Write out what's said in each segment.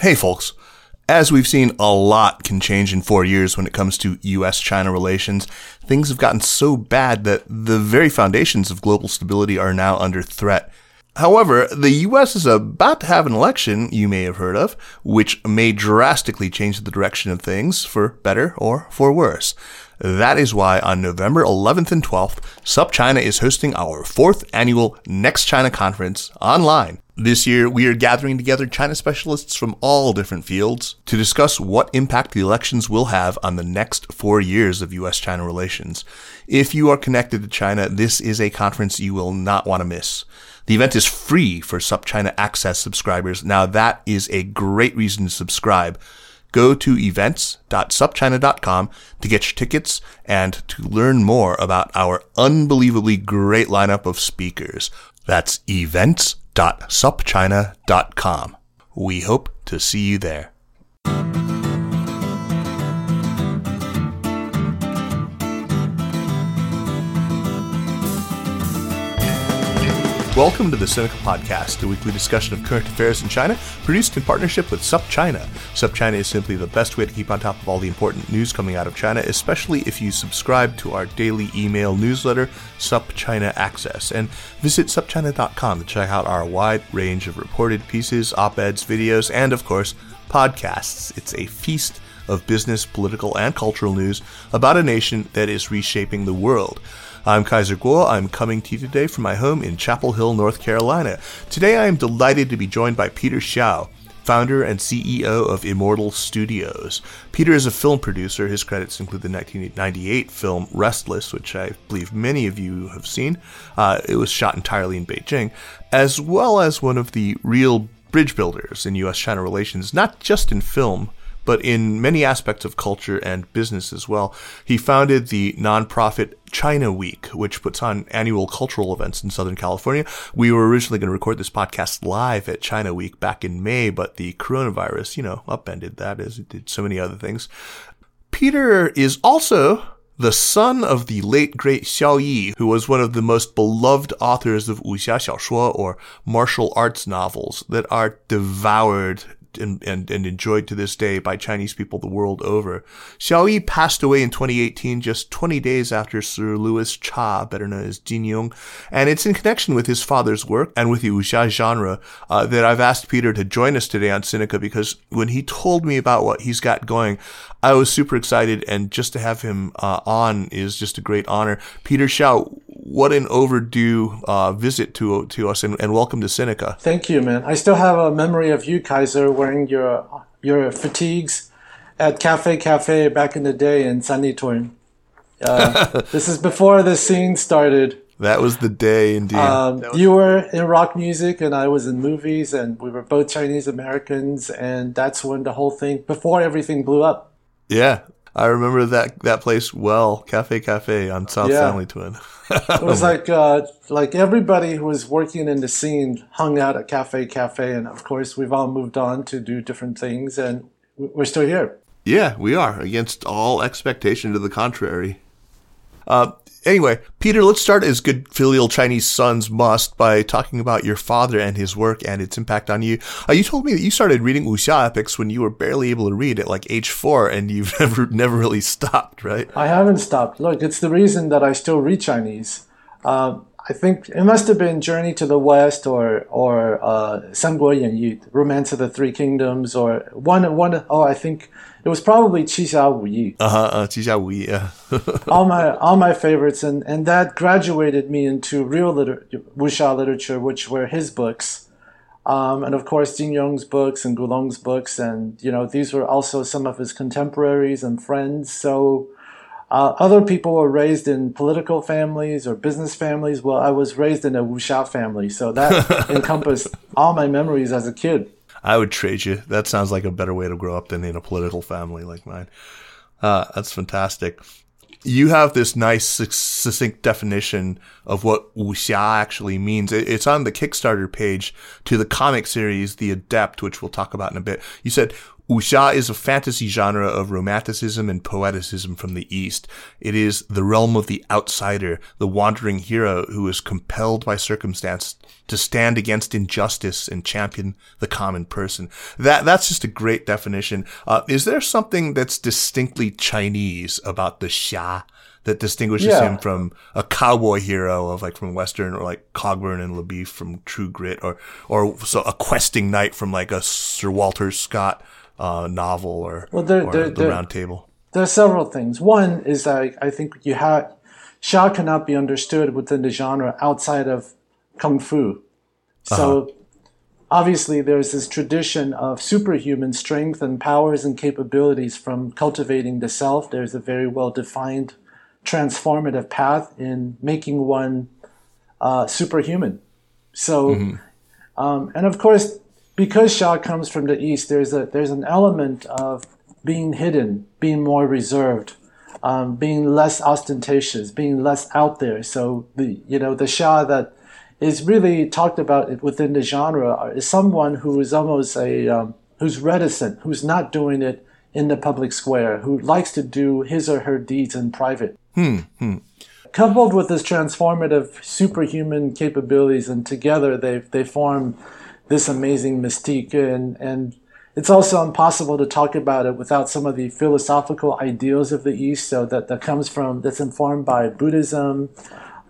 Hey, folks. As we've seen, a lot can change in four years when it comes to US China relations. Things have gotten so bad that the very foundations of global stability are now under threat. However, the US is about to have an election you may have heard of, which may drastically change the direction of things for better or for worse. That is why on November 11th and 12th, SupChina is hosting our fourth annual Next China Conference online. This year, we are gathering together China specialists from all different fields to discuss what impact the elections will have on the next four years of U.S. China relations. If you are connected to China, this is a conference you will not want to miss. The event is free for SupChina Access subscribers. Now, that is a great reason to subscribe. Go to events.supchina.com to get your tickets and to learn more about our unbelievably great lineup of speakers. That's events.supchina.com. We hope to see you there. Welcome to the Sinica Podcast, a weekly discussion of current affairs in China, produced in partnership with SupChina. SupChina is simply the best way to keep on top of all the important news coming out of China, especially if you subscribe to our daily email newsletter, SupChina Access, and visit supchina.com to check out our wide range of reported pieces, op-eds, videos, and of course, podcasts. It's a feast of business, political, and cultural news about a nation that is reshaping the world. I'm Kaiser Kuo. I'm coming to you today from my home in Chapel Hill, North Carolina. Today I am delighted to be joined by Peter Shiao, founder and CEO of Immortal Studios. Peter is a film producer. His credits include the 1998 film Restless, which I believe many of you have seen. Uh, it was shot entirely in Beijing, as well as one of the real bridge builders in U.S. China relations, not just in film, but in many aspects of culture and business as well. He founded the nonprofit China Week, which puts on annual cultural events in Southern California. We were originally going to record this podcast live at China Week back in May, but the coronavirus, you know, upended that as it did so many other things. Peter is also the son of the late great Xiao Yi, who was one of the most beloved authors of wuxia xiaoshuo or martial arts novels that are devoured and, and, and enjoyed to this day by Chinese people the world over. Xiao Yi passed away in 2018, just 20 days after Sir Louis Cha, better known as Jin Yong, and it's in connection with his father's work and with the wuxia genre uh, that I've asked Peter to join us today on Sinica because when he told me about what he's got going, I was super excited, and just to have him uh, on is just a great honor. Peter Shiao, what an overdue uh, visit to to us, and, and welcome to Sinica. Thank you, man. I still have a memory of you, Kaiser, wearing your your fatigues at Cafe Cafe back in the day in Sanlitun. Uh, this is before the scene started. That was the day, indeed. Um, you were in rock music, and I was in movies, and we were both Chinese Americans, and that's when the whole thing, before everything blew up. Yeah, I remember that that place well, Cafe Cafe on South Yeah. Sanlitun. It was like uh, like everybody who was working in the scene hung out at Cafe Cafe, and of course we've all moved on to do different things, and we're still here. Yeah, we are against all expectation to the contrary. Uh, anyway, Peter, let's start as good filial Chinese sons must by talking about your father and his work and its impact on you. Uh, you told me that you started reading wuxia epics when you were barely able to read at like age four, and you've never never really stopped, right? I haven't stopped. Look, it's the reason that I still read Chinese. Um, I think it must have been Journey to the West or or uh, Yu, Romance of the Three Kingdoms, or one one. Oh, I think it was probably Qixia Wuyi. Uh-huh, uh huh. Qixia Wuyi. Yeah. all my all my favorites, and and that graduated me into real liter- wuxia literature, which were his books, um, and of course Jin Yong's books and Gulong's books, and you know these were also some of his contemporaries and friends. So uh, other people were raised in political families or business families. Well, I was raised in a wuxia family, so that encompassed all my memories as a kid. I would trade you. That sounds like a better way to grow up than in a political family like mine. Uh, that's fantastic. You have this nice succinct definition of what wuxia actually means. It's on the Kickstarter page to the comic series The Adept, which we'll talk about in a bit. You said Wuxia is a fantasy genre of romanticism and poeticism from the East. It is the realm of the outsider, the wandering hero who is compelled by circumstance to stand against injustice and champion the common person. That that's just a great definition. Uh, is there something that's distinctly Chinese about the xia? that distinguishes yeah. him from a cowboy hero of like from Western or like Cogburn and LaBoeuf from True Grit or or so a questing knight from like a Sir Walter Scott uh, novel or, well, there, or there, the there, Round Table? There are several things. One is that I think you have Xia cannot be understood within the genre outside of kung fu. So uh-huh. obviously there's this tradition of superhuman strength and powers and capabilities from cultivating the self. There's a very well defined transformative path in making one uh, superhuman. So, mm-hmm. um, and of course, because Xia comes from the east, there's a there's an element of being hidden, being more reserved, um, being less ostentatious, being less out there. So the you know the Xia that is really talked about within the genre is someone who is almost a um, who's reticent, who's not doing it in the public square, who likes to do his or her deeds in private. Hmm. hmm. Coupled with this transformative superhuman capabilities, and together they they form this amazing mystique and and it's also impossible to talk about it without some of the philosophical ideals of the East. So that, that comes from that's informed by Buddhism,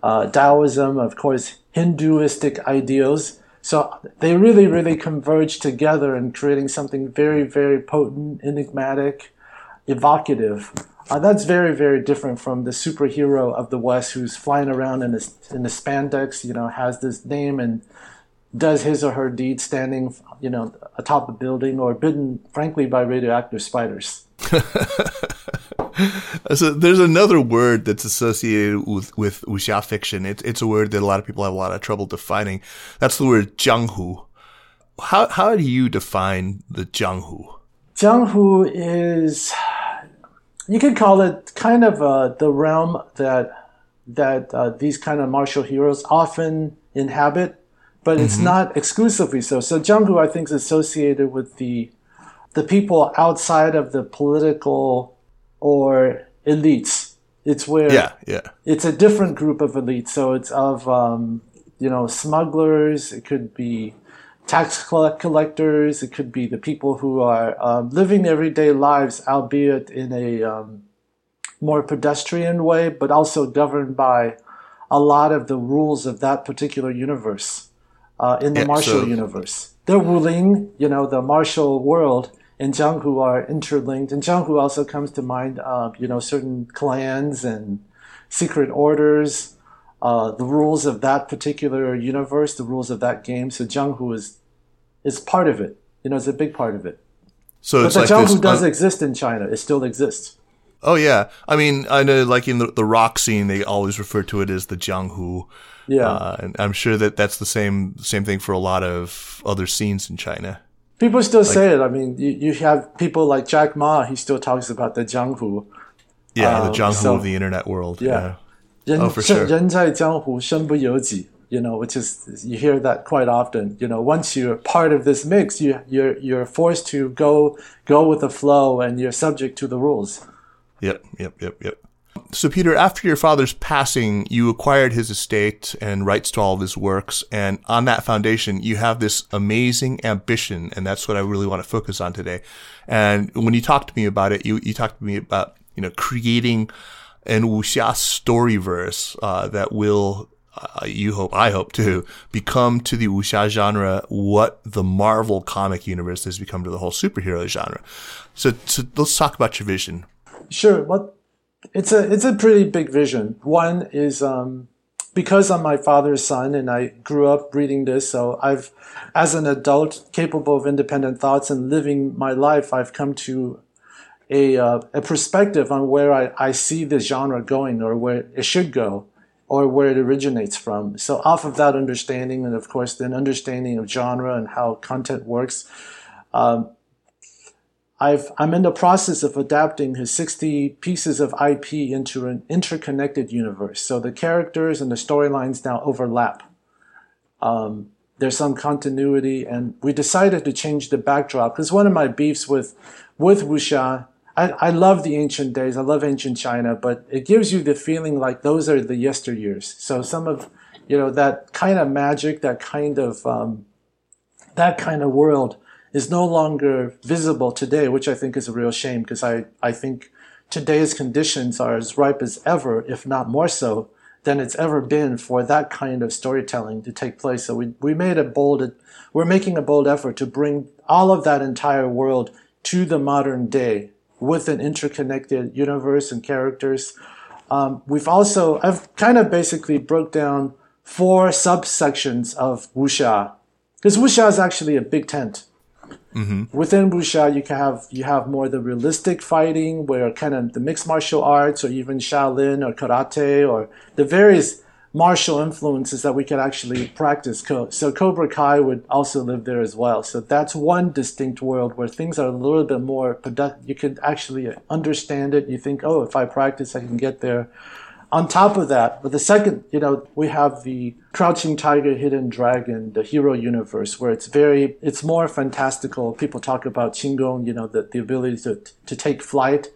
uh, Taoism, of course, Hinduistic ideals. So they really, really converge together in creating something very, very potent, enigmatic, evocative. Uh, that's very, very different from the superhero of the West who's flying around in the, in the spandex, you know, has this name and does his or her deed standing, you know, atop a building or bitten, frankly, by radioactive spiders. so there's another word that's associated with, with wuxia fiction. It's, it's a word that a lot of people have a lot of trouble defining. That's the word jianghu. How, how do you define the jianghu? Jianghu is, you could call it kind of uh, the realm that that uh, these kind of martial heroes often inhabit but mm-hmm. it's not exclusively so. So Jianghu, I think, is associated with the the people outside of the political or elites. It's where yeah, yeah. It's a different group of elites. So it's of um, you know smugglers. It could be tax collectors. It could be the people who are um, living everyday lives, albeit in a um, more pedestrian way, but also governed by a lot of the rules of that particular universe uh, in the yeah, martial so, universe. They're ruling, you know, the martial world, and Jianghu are interlinked. And Jianghu also comes to mind, uh, you know, certain clans and secret orders, uh, the rules of that particular universe, the rules of that game. So Jianghu is is part of it. You know, it's a big part of it. So but the like Jianghu does exist in China. It still exists. Oh yeah, I mean, I know, like in the, the rock scene, they always refer to it as the Jianghu. Yeah, uh, and I'm sure that that's the same same thing for a lot of other scenes in China. People still like, say it. I mean, you, you have people like Jack Ma. He still talks about the Jianghu. Yeah, um, the Jianghu so, of the internet world. Yeah. yeah. oh, for sure. 人在江湖身不由己 you know, which is you hear that quite often. You know, once you're part of this mix, you you're you're forced to go go with the flow, and you're subject to the rules. Yep, yep, yep, yep. So, Peter, after your father's passing, you acquired his estate and rights to all of his works. And on that foundation, you have this amazing ambition. And that's what I really want to focus on today. And when you talked to me about it, you, you talked to me about, you know, creating an wuxia storyverse, uh, that will, uh, you hope, I hope too, become to the wuxia genre what the Marvel comic universe has become to the whole superhero genre. So, so let's talk about your vision. Sure. What it's a it's a pretty big vision. One is um, because I'm my father's son and I grew up reading this, so I've as an adult capable of independent thoughts and living my life, I've come to a uh, a perspective on where I, I see the genre going or where it should go or where it originates from. So off of that understanding and of course then understanding of genre and how content works, um, I've, I'm in the process of adapting his 60 pieces of IP into an interconnected universe. So the characters and the storylines now overlap. Um, there's some continuity, and we decided to change the backdrop because one of my beefs with with wuxia. I, I love the ancient days. I love ancient China, but it gives you the feeling like those are the yesteryears. So some of, you know, that kind of magic, that kind of, um, that kind of world is no longer visible today, which I think is a real shame because I, I think today's conditions are as ripe as ever, if not more so, than it's ever been for that kind of storytelling to take place. So we, we made a bold, we're making a bold effort to bring all of that entire world to the modern day with an interconnected universe and characters. Um, we've also, I've kind of basically broke down four subsections of wuxia because wuxia is actually a big tent. Mm-hmm. Within wuxia, you can have you have more the realistic fighting, where kind of the mixed martial arts, or even Shaolin or karate, or the various martial influences that we could actually practice. So Cobra Kai would also live there as well. So that's one distinct world where things are a little bit more productive. You can actually understand it. You think, oh, if I practice, I can get there on top of that, but the second, you know, we have the Crouching Tiger, Hidden Dragon, the hero universe, where it's very, it's more fantastical. People talk about Qinggong, you know, the, the ability to, to take flight.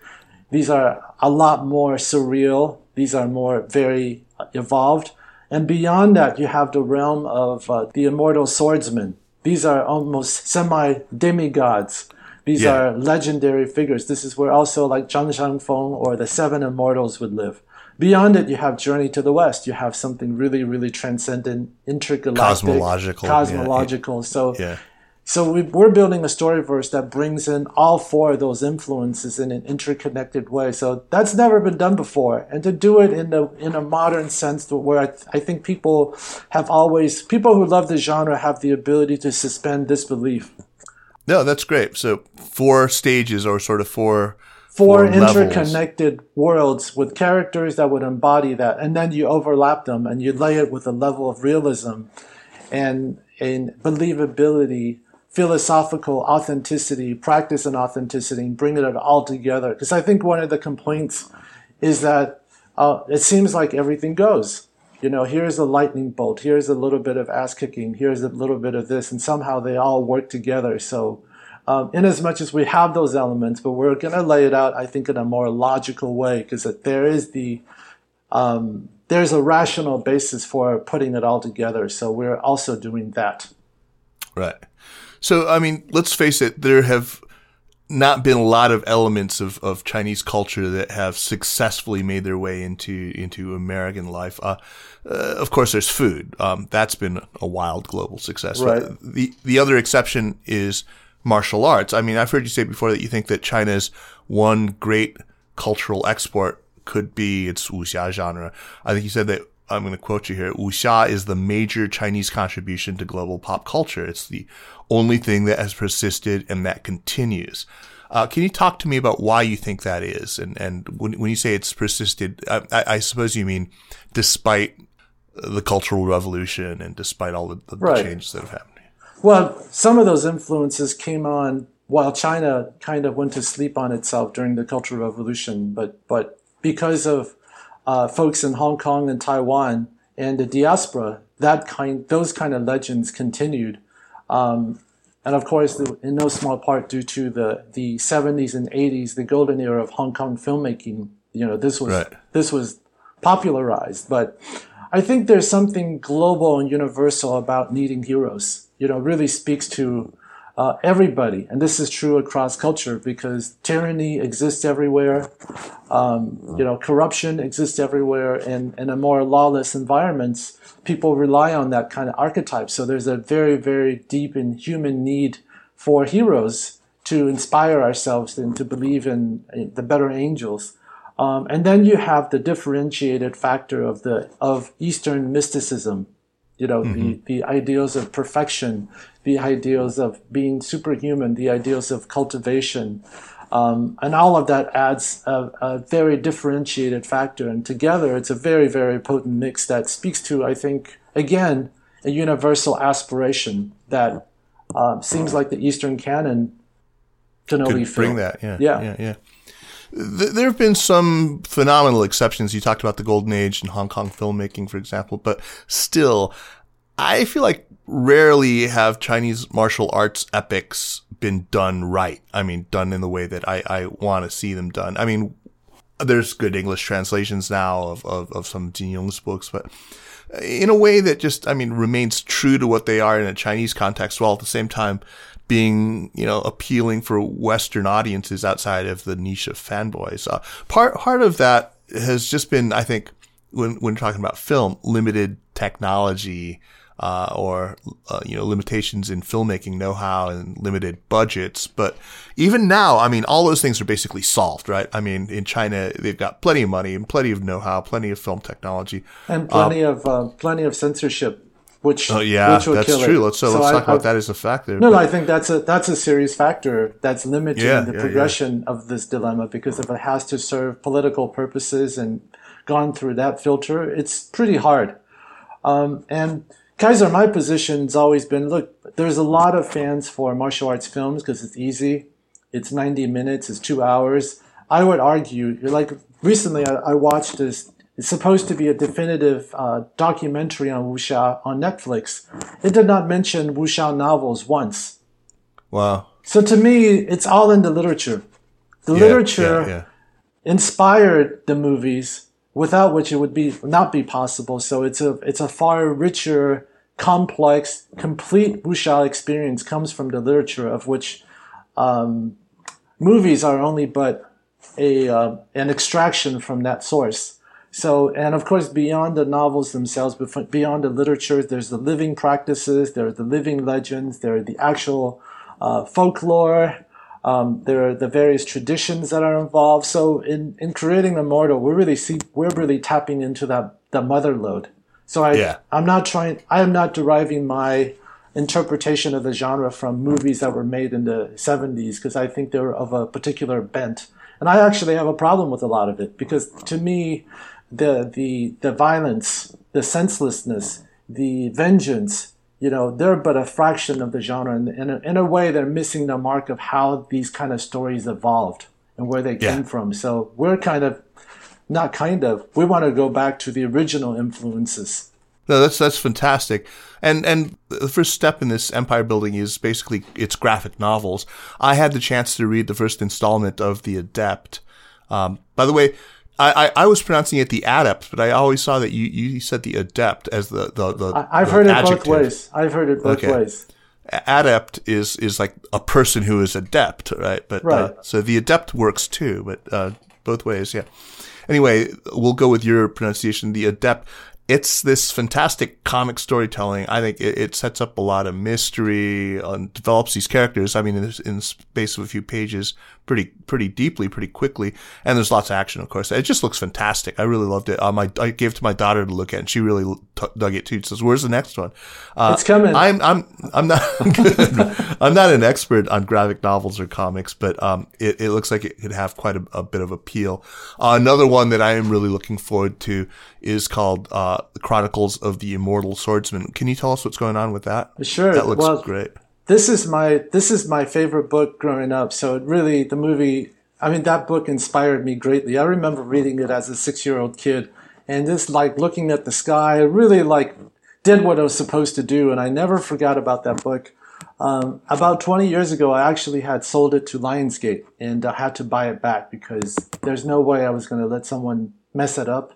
These are a lot more surreal. These are more very evolved. And beyond that, you have the realm of uh, the immortal swordsman. These are almost semi demigods. These yeah. are legendary figures. This is where also like Zhang Sanfeng or the Seven Immortals would live. Beyond it, you have Journey to the West. You have something really, really transcendent, intergalactic, cosmological. Cosmological. Yeah. So, yeah. so we, are building a storyverse that brings in all four of those influences in an interconnected way. So that's never been done before, and to do it in a in a modern sense, where I, I think people have always people who love the genre have the ability to suspend disbelief. No, that's great. So four stages or sort of four four, interconnected levels. worlds with characters that would embody that, and then you overlap them and you lay it with a level of realism and and believability, philosophical authenticity, practice and authenticity, and bring it all together. Because I think one of the complaints is that uh, it seems like everything goes. You know, here's a lightning bolt, here's a little bit of ass kicking, here's a little bit of this, and somehow they all work together. So um, in as much as we have those elements, but we're going to lay it out, I think, in a more logical way because there is the um, there's a rational basis for putting it all together. So we're also doing that. Right. So I mean, let's face it, there have not been a lot of elements of, of Chinese culture that have successfully made their way into into American life. Uh, uh, of course, there's food. Um, that's been a wild global success. Right. The the other exception is martial arts. I mean, I've heard you say before that you think that China's one great cultural export could be its wuxia genre. I think you said that I'm going to quote you here. Wuxia is the major Chinese contribution to global pop culture. It's the only thing that has persisted and that continues. Uh, can you talk to me about why you think that is? And and when, when you say it's persisted, I, I, suppose you mean despite the cultural revolution and despite all the, the right. changes that have happened. Well, some of those influences came on while China kind of went to sleep on itself during the Cultural Revolution, but but because of uh, folks in Hong Kong and Taiwan and the diaspora, that kind those kind of legends continued, um, and of course, in no small part due to the the 70s and 80s, the golden era of Hong Kong filmmaking. You know, this was right. this was popularized, but I think there's something global and universal about needing heroes you know, really speaks to uh, everybody. And this is true across culture because tyranny exists everywhere. Um, you know, corruption exists everywhere. And in a more lawless environments, people rely on that kind of archetype. So there's a very, very deep and human need for heroes to inspire ourselves and to believe in the better angels. Um, and then you have the differentiated factor of the of Eastern mysticism, you know, mm-hmm. the, the ideals of perfection, the ideals of being superhuman, the ideals of cultivation. Um, and all of that adds a, a, very differentiated factor. And together, it's a very, very potent mix that speaks to, I think, again, a universal aspiration that uh, seems like the Eastern canon can only bring that. Yeah, yeah, yeah, yeah. There have been some phenomenal exceptions. You talked about the golden age in Hong Kong filmmaking, for example, but still, I feel like rarely have Chinese martial arts epics been done right. I mean, done in the way that I, I want to see them done. I mean, there's good English translations now of, of, of some Jin Yong's books, but uh, in a way that just, I mean, remains true to what they are in a Chinese context while at the same time being, you know, appealing for Western audiences outside of the niche of fanboys. Uh, part, part of that has just been, I think, when, when talking about film, limited technology, uh, or uh, you know limitations in filmmaking know-how and limited budgets. But even now, I mean, all those things are basically solved, right? I mean, in China, they've got plenty of money and plenty of know-how, plenty of film technology, and plenty um, of uh, plenty of censorship. Which, oh yeah, which that's true. Let's so, so let's I, talk about I, that as a factor. No, no, I think that's a that's a serious factor that's limiting yeah, the yeah, progression yeah. of this dilemma because if it has to serve political purposes and gone through that filter, it's pretty hard. Um, and Kaiser, my position's always been look, there's a lot of fans for martial arts films because it's easy. It's 90 minutes, it's two hours. I would argue, like recently I, I watched this, it's supposed to be a definitive uh, documentary on wuxia on Netflix. It did not mention wuxia novels once. Wow. So to me, it's all in the literature. The yeah, literature yeah, yeah. inspired the movies without which it would be not be possible. So it's a it's a far richer, complex, complete wuxia experience comes from the literature of which um, movies are only but a uh, an extraction from that source. So, and of course, beyond the novels themselves, beyond the literature, there's the living practices, there are the living legends, there are the actual uh, folklore, um, there are the various traditions that are involved. So in, in creating Immortal, we're really see we're really tapping into that the mother load. So I yeah. I'm not trying I am not deriving my interpretation of the genre from movies that were made in the 70s because I think they're of a particular bent. And I actually have a problem with a lot of it because to me the the the violence, the senselessness, the vengeance you know, they're but a fraction of the genre. And in a, in a way, they're missing the mark of how these kind of stories evolved and where they yeah. came from. So we're kind of, not kind of, we want to go back to the original influences. No, that's that's fantastic. And and the first step in this empire building is basically it's graphic novels. I had the chance to read the first installment of The Adept. Um, by the way, I, I, I, was pronouncing it the adept, but I always saw that you, you said the adept as the the, the I, have heard adjective. it both ways. I've heard it both okay. ways. Adept is is like a person who is adept, right? But uh, right. Uh, so the adept works too, but uh, both ways, yeah. Anyway, we'll go with your pronunciation. The adept it's this fantastic comic storytelling. I think it, it sets up a lot of mystery and develops these characters. I mean, in, in the space of a few pages, pretty pretty deeply, pretty quickly. And there's lots of action, of course. It just looks fantastic. I really loved it. Um, I, I gave it to my daughter to look at, and she really t- dug it too. She says, "Where's the next one?" Uh, it's coming. I'm I'm I'm not I'm not an expert on graphic novels or comics, but um, it, it looks like it could have quite a, a bit of appeal. Uh, another one that I am really looking forward to is called uh, "The Chronicles of the Immortal Swordsman." Can you tell us what's going on with that? Sure. That looks well, great this is my this is my favorite book growing up. So it really the movie. I mean, that book inspired me greatly. I remember reading it as a six year old kid, and just like looking at the sky, really like did what I was supposed to do, and I never forgot about that book. Um, about 20 years ago, I actually had sold it to Lionsgate, and I had to buy it back because there's no way I was going to let someone mess it up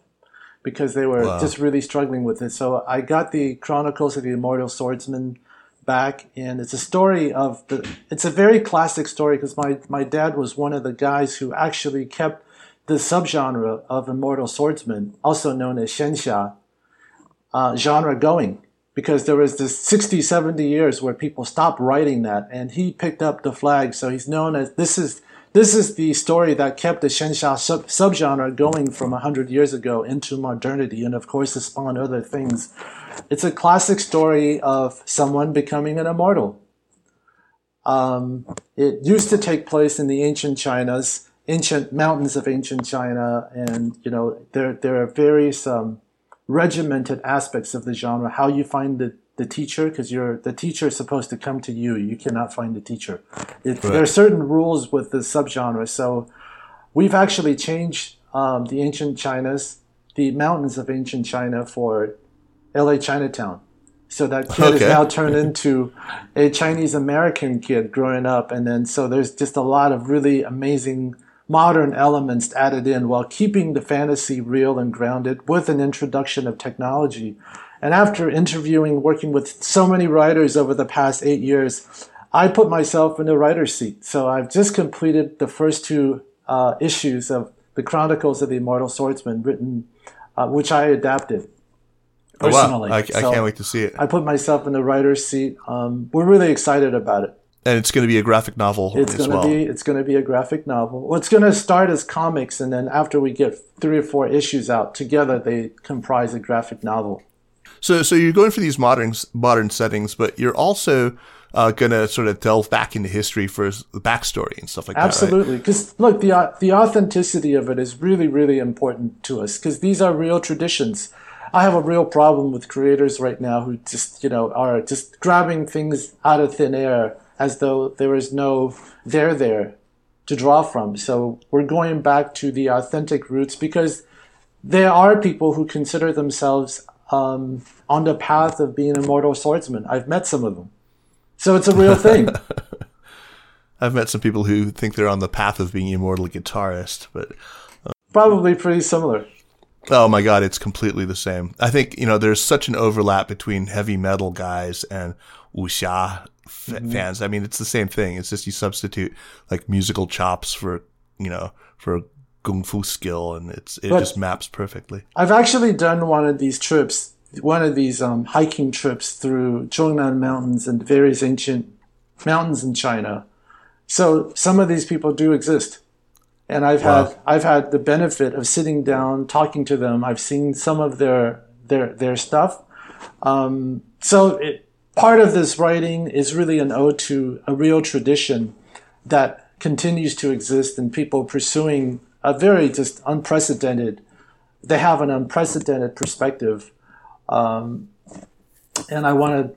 because they were wow. just really struggling with it. So I got the Chronicles of the Immortal Swordsman back and it's a story of the it's a very classic story because my my dad was one of the guys who actually kept the subgenre of immortal swordsman also known as xianxia uh, genre going. Because there was this 60 70 years where people stopped writing that and he picked up the flag. So he's known as this is this is the story that kept the xianxia sub- subgenre going from 100 years ago into modernity and of course it spawned other things it's a classic story of someone becoming an immortal. Um, it used to take place in the ancient China's ancient mountains of ancient China, and you know there there are various um, regimented aspects of the genre. How you find the the teacher, because you're the teacher is supposed to come to you. You cannot find the teacher. It, right. There are certain rules with the subgenre. So we've actually changed um, the ancient China's the mountains of ancient China for LA Chinatown. So that kid okay. is now turned into a Chinese American kid growing up. And then so there's just a lot of really amazing modern elements added in while keeping the fantasy real and grounded with an introduction of technology. And after interviewing, working with so many writers over the past eight years, I put myself in the writer's seat. So I've just completed the first two uh, issues of the Chronicles of the Immortal Swordsman, written, uh, which I adapted personally. Oh, wow. I, I so can't wait to see it. I put myself in the writer's seat. Um, we're really excited about it. And it's going to be a graphic novel it's going to be it's going to be a graphic novel. Well, it's going to start as comics, and then after we get three or four issues out together, they comprise a graphic novel. So, so you're going for these modern modern settings, but you're also uh, going to sort of delve back into history for the backstory and stuff like Absolutely. that. Absolutely, because look, the the authenticity of it is really really important to us because these are real traditions. I have a real problem with creators right now who just you know are just grabbing things out of thin air as though there is no there there to draw from. So we're going back to the authentic roots because there are people who consider themselves um, on the path of being immortal swordsman. I've met some of them. So it's a real thing. I've met some people who think they're on the path of being immortal guitarist, but uh, probably pretty similar. Oh my god, it's completely the same. I think, you know, there's such an overlap between heavy metal guys and wuxia f- mm-hmm. fans. I mean, it's the same thing. It's just you substitute like musical chops for, you know, for kung fu skill and it's it but just maps perfectly. I've actually done one of these trips, one of these um, hiking trips through Zhongnan Mountains and various ancient mountains in China. So some of these people do exist and I've wow. had I've had the benefit of sitting down, talking to them. I've seen some of their their their stuff. Um, so it, part of this writing is really an ode to a real tradition that continues to exist and people pursuing a very just unprecedented. They have an unprecedented perspective, um, and I want to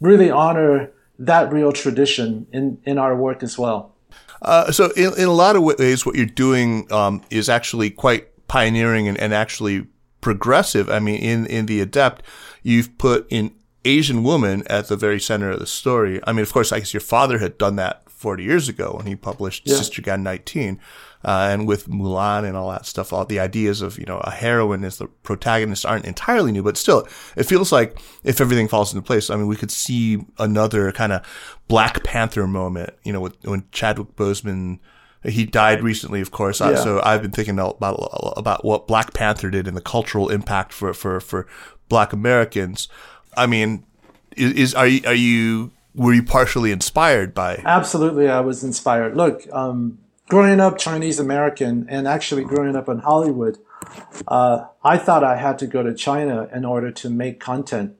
really honor that real tradition in in our work as well. Uh, so in, in a lot of ways, what you're doing um, is actually quite pioneering and, and actually progressive. I mean, in, in the Adept, you've put an Asian woman at the very center of the story. I mean, of course, I guess your father had done that 40 years ago when he published yeah. Sister Gan 19 uh, and with Mulan and all that stuff, all the ideas of, you know, a heroine as the protagonist aren't entirely new, but still, it feels like if everything falls into place, I mean, we could see another kind of Black Panther moment, you know, with, when Chadwick Boseman, he died recently, of course. Yeah. So I've been thinking about, about what Black Panther did and the cultural impact for, for, for Black Americans. I mean, is, is are you, are you, were you partially inspired by? Absolutely, I was inspired. Look, um, growing up Chinese American and actually growing up in Hollywood, uh, I thought I had to go to China in order to make content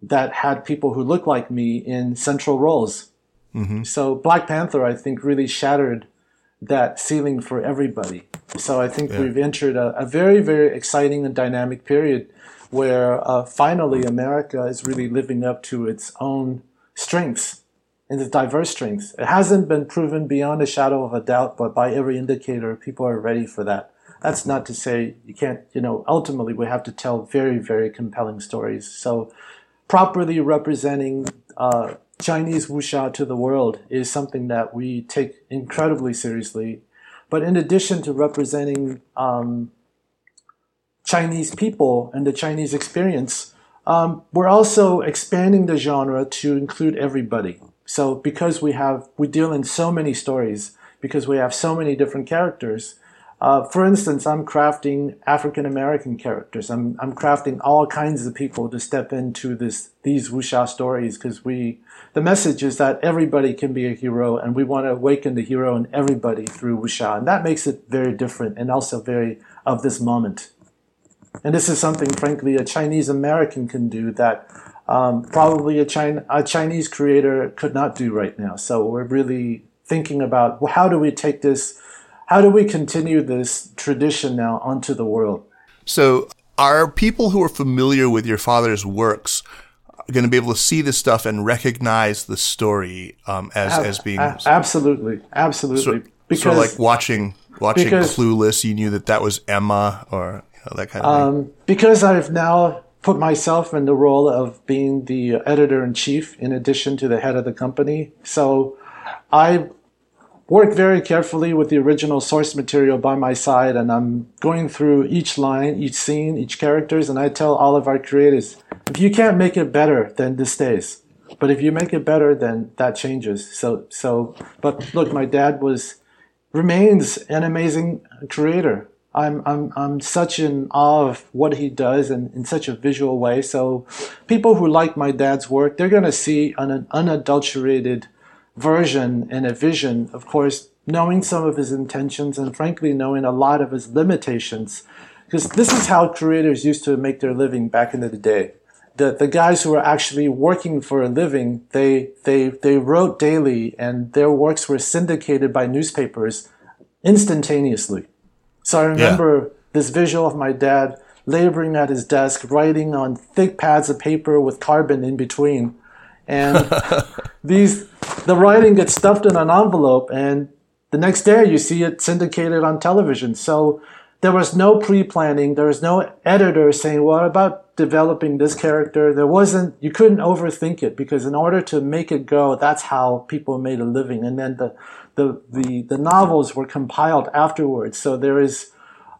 that had people who looked like me in central roles. Mm-hmm. So Black Panther, I think, really shattered that ceiling for everybody. So I think yeah. we've entered a, a, very, very exciting and dynamic period where uh, finally America is really living up to its own strengths in the diverse strengths. It hasn't been proven beyond a shadow of a doubt, but by every indicator, people are ready for that. That's not to say you can't, you know, ultimately we have to tell very, very compelling stories. So properly representing uh, Chinese wuxia to the world is something that we take incredibly seriously. But in addition to representing um, Chinese people and the Chinese experience, um, we're also expanding the genre to include everybody. So because we have, we deal in so many stories, because we have so many different characters, uh, for instance, I'm crafting African American characters. I'm, I'm crafting all kinds of people to step into this, these wuxia stories because we, the message is that everybody can be a hero and we want to awaken the hero in everybody through wuxia. And that makes it very different and also very of this moment. And this is something, frankly, a Chinese American can do that um, probably a, China, a Chinese creator could not do right now. So we're really thinking about well, how do we take this, how do we continue this tradition now onto the world? So are people who are familiar with your father's works going to be able to see this stuff and recognize the story um, as Ab- as being absolutely, absolutely. So, because so like watching watching because, Clueless, you knew that that was Emma or you know, that kind of um, thing. Because I've now put myself in the role of being the editor in chief in addition to the head of the company. So I work very carefully with the original source material by my side and I'm going through each line, each scene, each characters and I tell all of our creators, if you can't make it better, then this stays. But if you make it better, then that changes. So so but look, my dad was remains an amazing creator. I'm, I'm, I'm such in awe of what he does and in such a visual way. So people who like my dad's work, they're going to see an unadulterated version and a vision, of course, knowing some of his intentions and frankly knowing a lot of his limitations. Because this is how creators used to make their living back in the day. The, the guys who were actually working for a living, they, they, they wrote daily and their works were syndicated by newspapers instantaneously. So I remember yeah. this visual of my dad laboring at his desk, writing on thick pads of paper with carbon in between. And these, the writing gets stuffed in an envelope, and the next day you see it syndicated on television. So there was no pre-planning. There was no editor saying, "What about developing this character?" There wasn't. You couldn't overthink it because in order to make it go, that's how people made a living. And then the the the, the novels were compiled afterwards. So there is,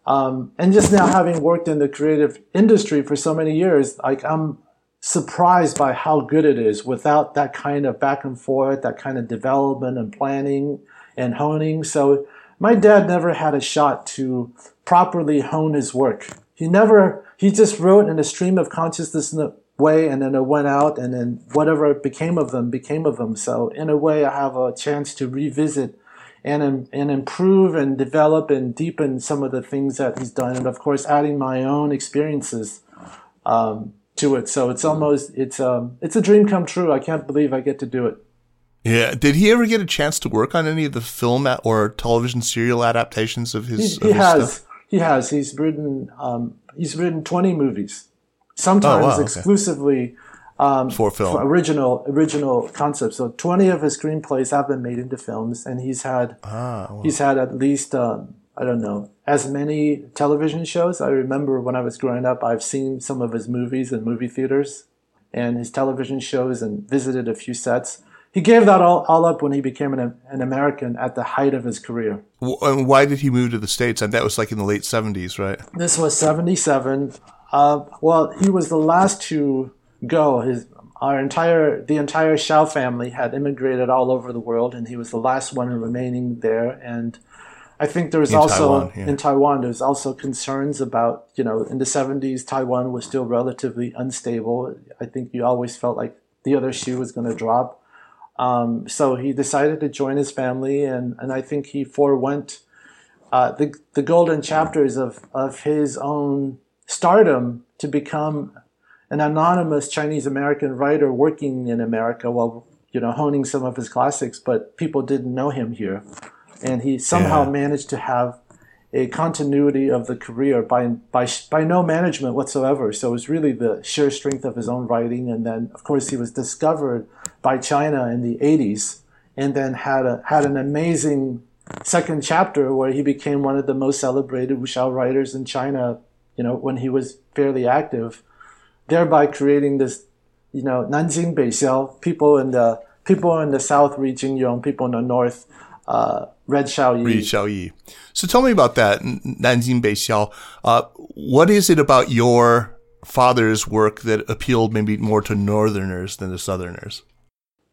um, and just now having worked in the creative industry for so many years, like I'm surprised by how good it is without that kind of back and forth, that kind of development and planning and honing. So my dad never had a shot to properly hone his work. He never, he just wrote in a stream of consciousness way and then it went out and then whatever became of them became of them. So in a way, I have a chance to revisit and, and improve and develop and deepen some of the things that he's done. And of course, adding my own experiences, um, to it. So it's almost, it's, um, it's a dream come true. I can't believe I get to do it. Yeah. Did he ever get a chance to work on any of the film or television serial adaptations of his? He, he of his has. Stuff? He has. He's written. Um, he's written twenty movies. Sometimes oh, wow, okay. exclusively um, for film for original original concepts. So twenty of his screenplays have been made into films, and he's had ah, wow. he's had at least um, I don't know as many television shows. I remember when I was growing up, I've seen some of his movies in movie theaters and his television shows, and visited a few sets he gave that all, all up when he became an, an American at the height of his career. And why did he move to the States? And that was like in the late 70s, right? This was 77. Uh, well, he was the last to go. His our entire the entire Shao family had immigrated all over the world, and he was the last one remaining there. And I think there was in also Taiwan, yeah. in Taiwan there was also concerns about you know in the 70s Taiwan was still relatively unstable. I think you always felt like the other shoe was going to drop. Um, so he decided to join his family, and, and I think he forewent uh, the, the golden chapters of, of his own stardom to become an anonymous Chinese American writer working in America while you know honing some of his classics, but people didn't know him here, and he somehow yeah. managed to have a continuity of the career by by by no management whatsoever. So it was really the sheer strength of his own writing, and then of course he was discovered by China in the 80s, and then had a had an amazing second chapter where he became one of the most celebrated wuxia writers in China. You know when he was fairly active, thereby creating this you know Nanjin Beixiao people in the people in the south read Jin Yong, people in the north uh, read Xiaoyi. Read Xiaoyi. So tell me about that, Nanjin Beixiao. Uh, what is it about your father's work that appealed maybe more to northerners than to southerners?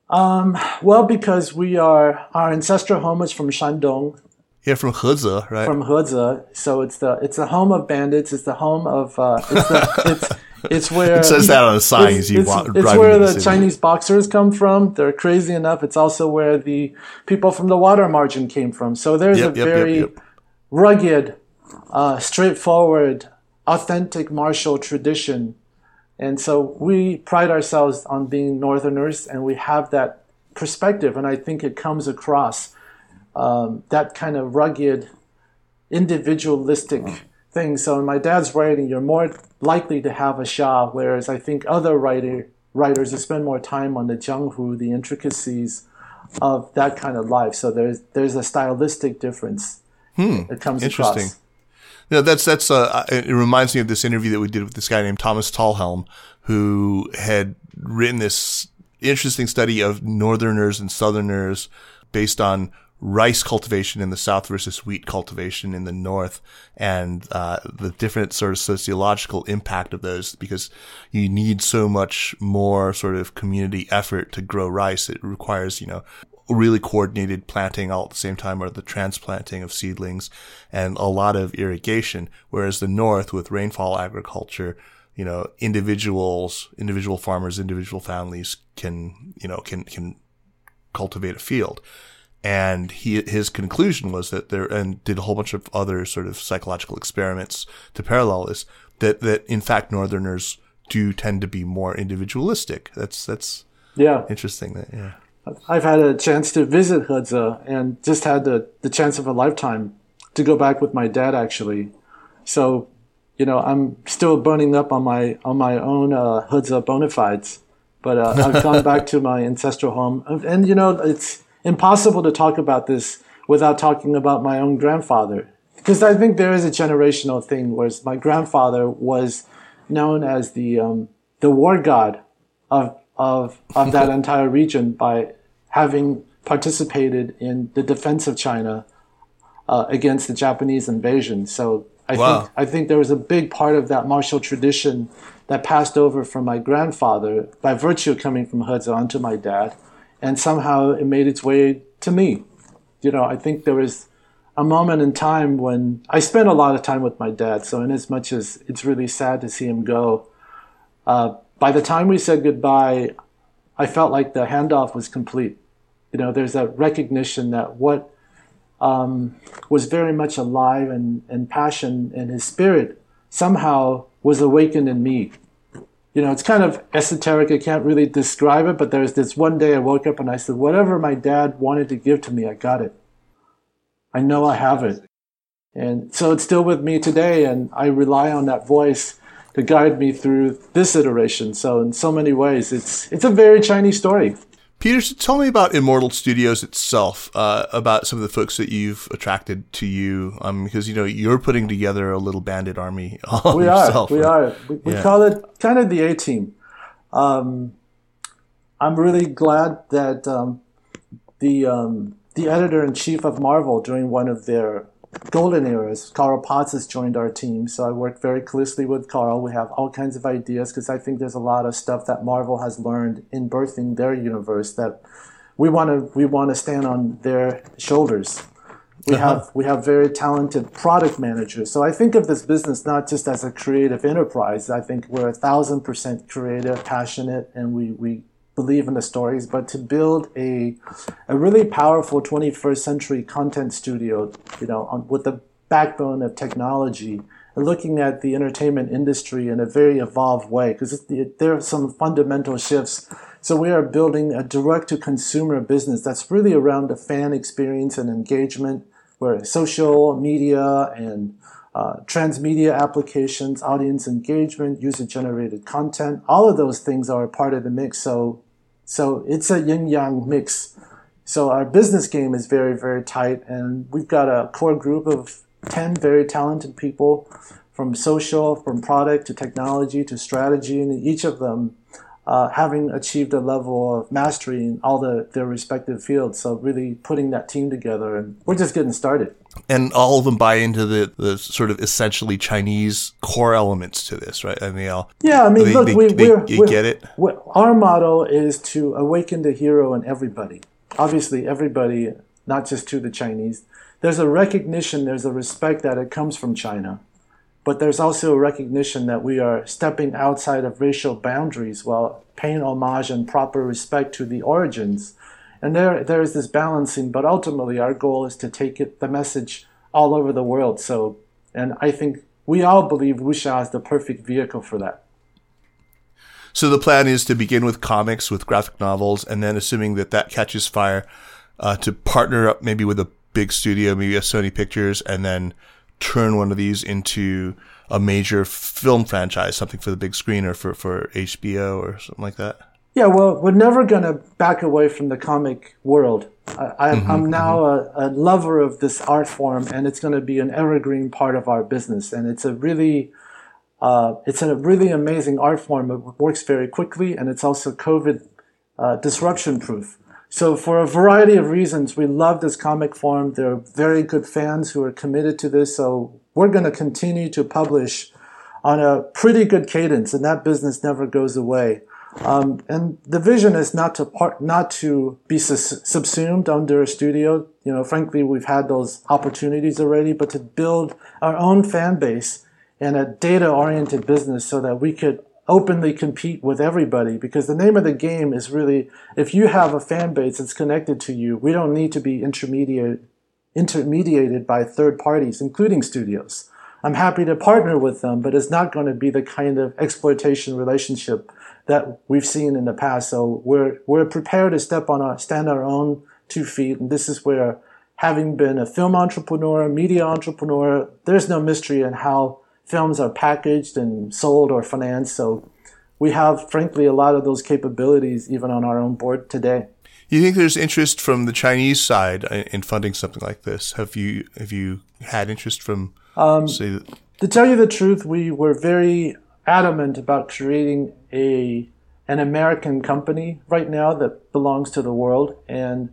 Um, well, because we are our ancestral home is from Shandong. Yeah, from Heze, right? From Heze, so it's the it's the home of bandits. It's the home of uh, it's the, it's it's where it says that on the sign it's, you it's, walk. It's where the, the Chinese boxers come from. They're crazy enough. It's also where the people from the water margin came from. So there's yep, a yep, very yep, rugged, uh, straightforward, authentic martial tradition, and so we pride ourselves on being Northerners, and we have that perspective, and I think it comes across um, that kind of rugged, individualistic thing. So in my dad's writing, you're more likely to have a Xia, whereas I think other writer, writers spend more time on the Jianghu, the intricacies of that kind of life. So there's there's a stylistic difference hmm. that comes Interesting. across. You know, that's that's uh, it reminds me of this interview that we did with this guy named Thomas Talhelm, who had written this interesting study of Northerners and Southerners based on rice cultivation in the south versus wheat cultivation in the north and uh, the different sort of sociological impact of those because you need so much more sort of community effort to grow rice. It requires you know really coordinated planting all at the same time or the transplanting of seedlings and a lot of irrigation. Whereas the north with rainfall agriculture you know individuals individual farmers individual families can you know can can cultivate a field and he his conclusion was that there and did a whole bunch of other sort of psychological experiments to parallel this that that in fact northerners do tend to be more individualistic. That's that's yeah. interesting that yeah. I've had a chance to visit Heze and just had the, the chance of a lifetime to go back with my dad actually. So you know I'm still burning up on my on my own uh, Heze bona fides but uh, I've gone back to my ancestral home. And, and you know it's impossible to talk about this without talking about my own grandfather. Because I think there is a generational thing, whereas my grandfather was known as the um, the war god of of of that entire region by having participated in the defense of China uh, against the Japanese invasion. So I wow. think I think there was a big part of that martial tradition that passed over from my grandfather by virtue of coming from Heze onto my dad and somehow it made its way to me. You know, I think there was a moment in time when I spent a lot of time with my dad. So, in as much as it's really sad to see him go, uh, by the time we said goodbye, I felt like the handoff was complete. You know, there's that recognition that what um, was very much alive and, and passion in his spirit somehow was awakened in me you know, it's kind of esoteric. I can't really describe it, but there's this one day I woke up and I said, whatever my dad wanted to give to me, I got it. I know I have it. And so it's still with me today, and I rely on that voice to guide me through this iteration. So in so many ways, it's it's a very Chinese story. Peter, tell me about Immortal Studios itself, uh, about some of the folks that you've attracted to you, um, because you know you're putting together a little bandit army. we yourself, are, we right? are. We, we yeah. call it kind of the A team. Um, I'm really glad that um, the um, the editor in chief of Marvel during one of their golden eras. Carl Potts has joined our team, so I work very closely with Carl. We have all kinds of ideas because I think there's a lot of stuff that Marvel has learned in birthing their universe that we want to we want to stand on their shoulders. We uh-huh. have we have very talented product managers. So I think of this business not just as a creative enterprise. I think we're a thousand percent creative, passionate, and we we believe in the stories, but to build a a really powerful 21st century content studio, you know, on, with the backbone of technology, and looking at the entertainment industry in a very evolved way, because there are some fundamental shifts. So we are building a direct to consumer business that's really around the fan experience and engagement, where social media and uh, transmedia applications, audience engagement, user generated content, all of those things are part of the mix. So, so it's a yin yang mix. So our business game is very, very tight, and we've got a core group of 10 very talented people from social, from product to technology to strategy, and each of them uh, having achieved a level of mastery in all the, their respective fields. So really putting that team together, and we're just getting started and all of them buy into the, the sort of essentially Chinese core elements to this, right? I mean, all, yeah, I mean, they, look, they, we, they, we're, you we're, get it. our motto is to awaken the hero in everybody. Obviously, everybody, not just to the Chinese. There's a recognition, there's a respect that it comes from China, but there's also a recognition that we are stepping outside of racial boundaries while paying homage and proper respect to the origins and there, there is this balancing, but ultimately our goal is to take it, the message all over the world. So, and I think we all believe Wuxia is the perfect vehicle for that. So the plan is to begin with comics, with graphic novels, and then assuming that that catches fire, uh, to partner up maybe with a big studio, maybe a Sony Pictures, and then turn one of these into a major film franchise, something for the big screen or for, for HBO or something like that. Yeah, well, we're never going to back away from the comic world. I, am mm-hmm, now mm-hmm. a, a, lover of this art form, and it's going to be an evergreen part of our business. And it's a really, uh, it's a really amazing art form. It works very quickly, and it's also COVID uh, disruption proof. So, for a variety of reasons, we love this comic form. There are very good fans who are committed to this. So, we're going to continue to publish on a pretty good cadence, and that business never goes away. Um, and the vision is not to part, not to be subsumed under a studio. You know, frankly, we've had those opportunities already, but to build our own fan base and a data-oriented business so that we could openly compete with everybody. Because the name of the game is really, if you have a fan base that's connected to you, we don't need to be intermediate, intermediated by third parties, including studios. I'm happy to partner with them, but it's not going to be the kind of exploitation relationship that we've seen in the past. So we're we're prepared to step on our stand our own two feet, and this is where having been a film entrepreneur, media entrepreneur, there's no mystery in how films are packaged and sold or financed. So we have, frankly, a lot of those capabilities even on our own board today. You think there's interest from the Chinese side in funding something like this? Have you have you had interest from? Um, say, to tell you the truth, we were very adamant about creating a an American company right now that belongs to the world, and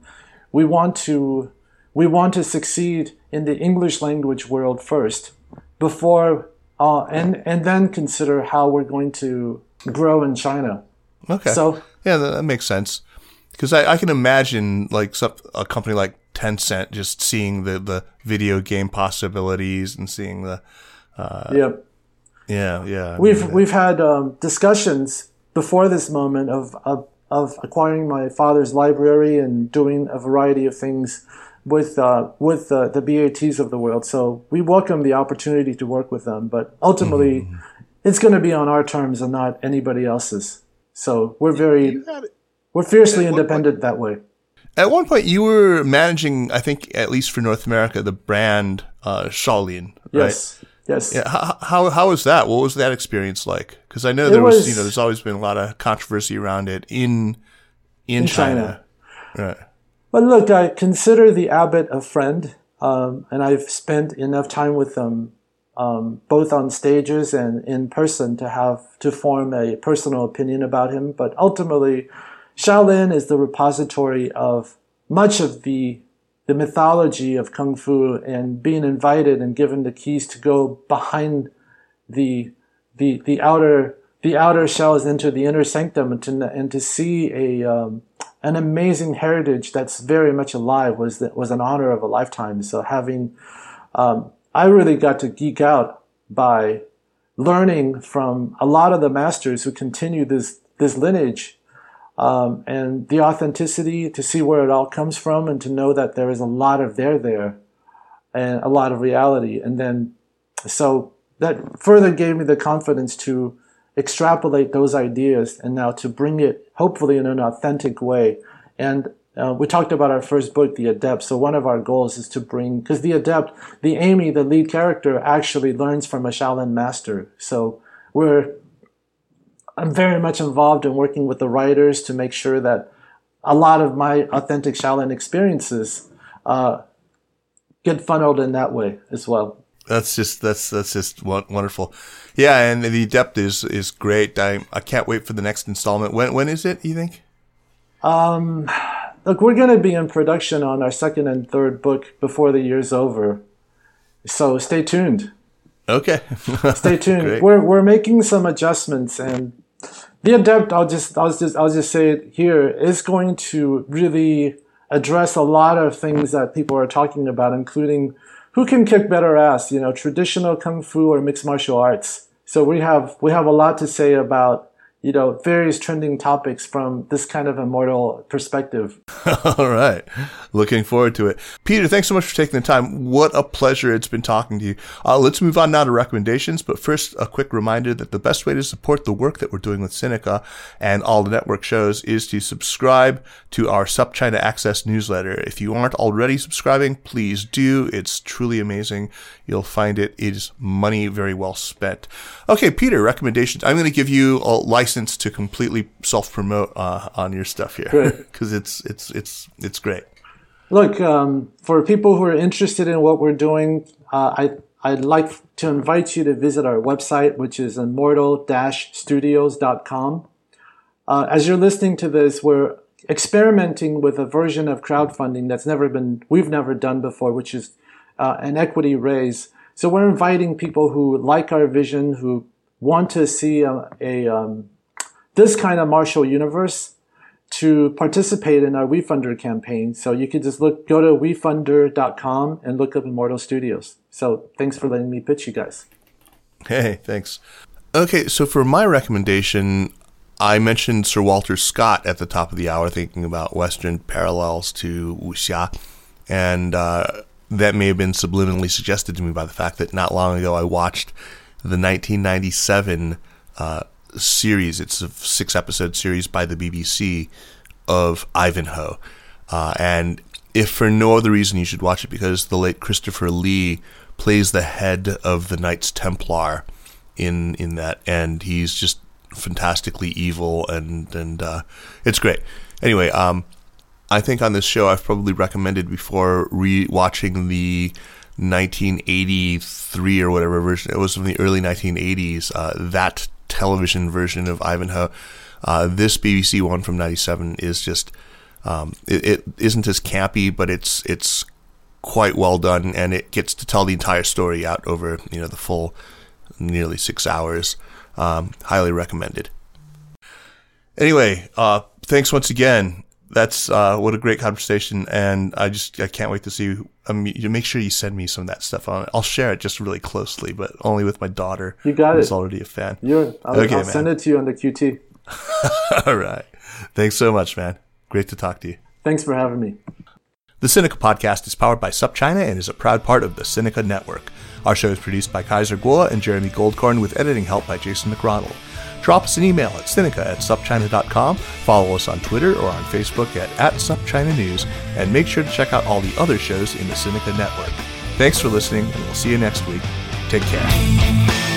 we want to we want to succeed in the English language world first, before uh, and and then consider how we're going to grow in China. Okay. So yeah, that, that makes sense because I, I can imagine like some, a company like Tencent just seeing the the video game possibilities and seeing the uh, yep yeah, yeah. We've we've had um, discussions before this moment of, of of acquiring my father's library and doing a variety of things with uh, with uh, the BATs of the world. So we welcome the opportunity to work with them, but ultimately, mm-hmm. it's going to be on our terms and not anybody else's. So we're very we're fiercely independent point, that way. At one point, you were managing, I think, at least for North America, the brand uh, Shaolin. Right? Yes. Yes. Yeah. How, how, how was that? What was that experience like? Because I know there was, was, you know, there's always been a lot of controversy around it in in, in China. China. Right. But look, I consider the abbot a friend, um, and I've spent enough time with them, um, both on stages and in person, to have to form a personal opinion about him. But ultimately, Shaolin is the repository of much of the the mythology of kung fu and being invited and given the keys to go behind the the the outer the outer shells into the inner sanctum and to and to see a um, an amazing heritage that's very much alive was was an honor of a lifetime. So having um, I really got to geek out by learning from a lot of the masters who continue this this lineage um, and the authenticity to see where it all comes from and to know that there is a lot of there there and a lot of reality. And then, so that further gave me the confidence to extrapolate those ideas and now to bring it hopefully in an authentic way. And uh, we talked about our first book, The Adept. So one of our goals is to bring, because The Adept, the Amy, the lead character, actually learns from a Shaolin master. So we're I'm very much involved in working with the writers to make sure that a lot of my authentic Shaolin experiences uh, get funneled in that way as well. That's just that's that's just wonderful, yeah. And the Adept is is great. I I can't wait for the next installment. When when is it? You think? Um, look, we're going to be in production on our second and third book before the year's over, so stay tuned. Okay. stay tuned. we're we're making some adjustments and the adept, I'll just, I'll just, I'll just say it here, is going to really address a lot of things that people are talking about, including who can kick better ass, you know, traditional kung fu or mixed martial arts. So we have, we have a lot to say about you know, various trending topics from this kind of immortal perspective. All right. Looking forward to it. Peter, thanks so much for taking the time. What a pleasure it's been talking to you. Uh, let's move on now to recommendations. But first, a quick reminder that the best way to support the work that we're doing with Sinica and all the network shows is to subscribe to our SupChina Access newsletter. If you aren't already subscribing, please do. It's truly amazing. You'll find it is money very well spent. Okay, Peter, recommendations. I'm going to give you a license license to completely self promote uh, on your stuff here because it's it's it's it's great. Look, um, for people who are interested in what we're doing, uh, I I'd like to invite you to visit our website, which is immortal-studios.com. Uh, as you're listening to this, we're experimenting with a version of crowdfunding that's never been we've never done before, which is uh, an equity raise. So we're inviting people who like our vision, who want to see a, a um, this kind of martial universe to participate in our WeFunder campaign. So you can just look, go to wefunder.com and look up Immortal Studios. So thanks for letting me pitch you guys. Hey, thanks. Okay, so for my recommendation, I mentioned Sir Walter Scott at the top of the hour, thinking about Western parallels to wuxia, and uh, that may have been subliminally suggested to me by the fact that not long ago I watched the 1997 uh, series. It's a six episode series by the BBC of Ivanhoe. Uh, and if for no other reason, you should watch it because the late Christopher Lee plays the head of the Knights Templar in in that, and he's just fantastically evil, and and uh, it's great. Anyway, um, I think on this show I've probably recommended before re-watching the 1983 or whatever version. It was from the early 1980s. Uh, that television version of Ivanhoe. Uh, this BBC one from '97 is just um, it, it isn't as campy, but it's it's quite well done, and it gets to tell the entire story out over you know the full nearly six hours. Um, highly recommended. Anyway, uh, thanks once again. That's uh, what a great conversation, and I just I can't wait to see. Um, you make sure you send me some of that stuff on. I'll share it just really closely, but only with my daughter. You got who's it. already a fan. You're, I'll, Okay, I'll man. send it to you on the QT. All right. Thanks so much, man. Great to talk to you. Thanks for having me. The Sinica podcast is powered by SupChina and is a proud part of the Sinica Network. Our show is produced by Kaiser Kuo and Jeremy Goldkorn with editing help by Jason McRonald. Drop us an email at Sinica at supchina.com, follow us on Twitter or on Facebook at, at SupChina News, and make sure to check out all the other shows in the Sinica Network. Thanks for listening, and we'll see you next week. Take care.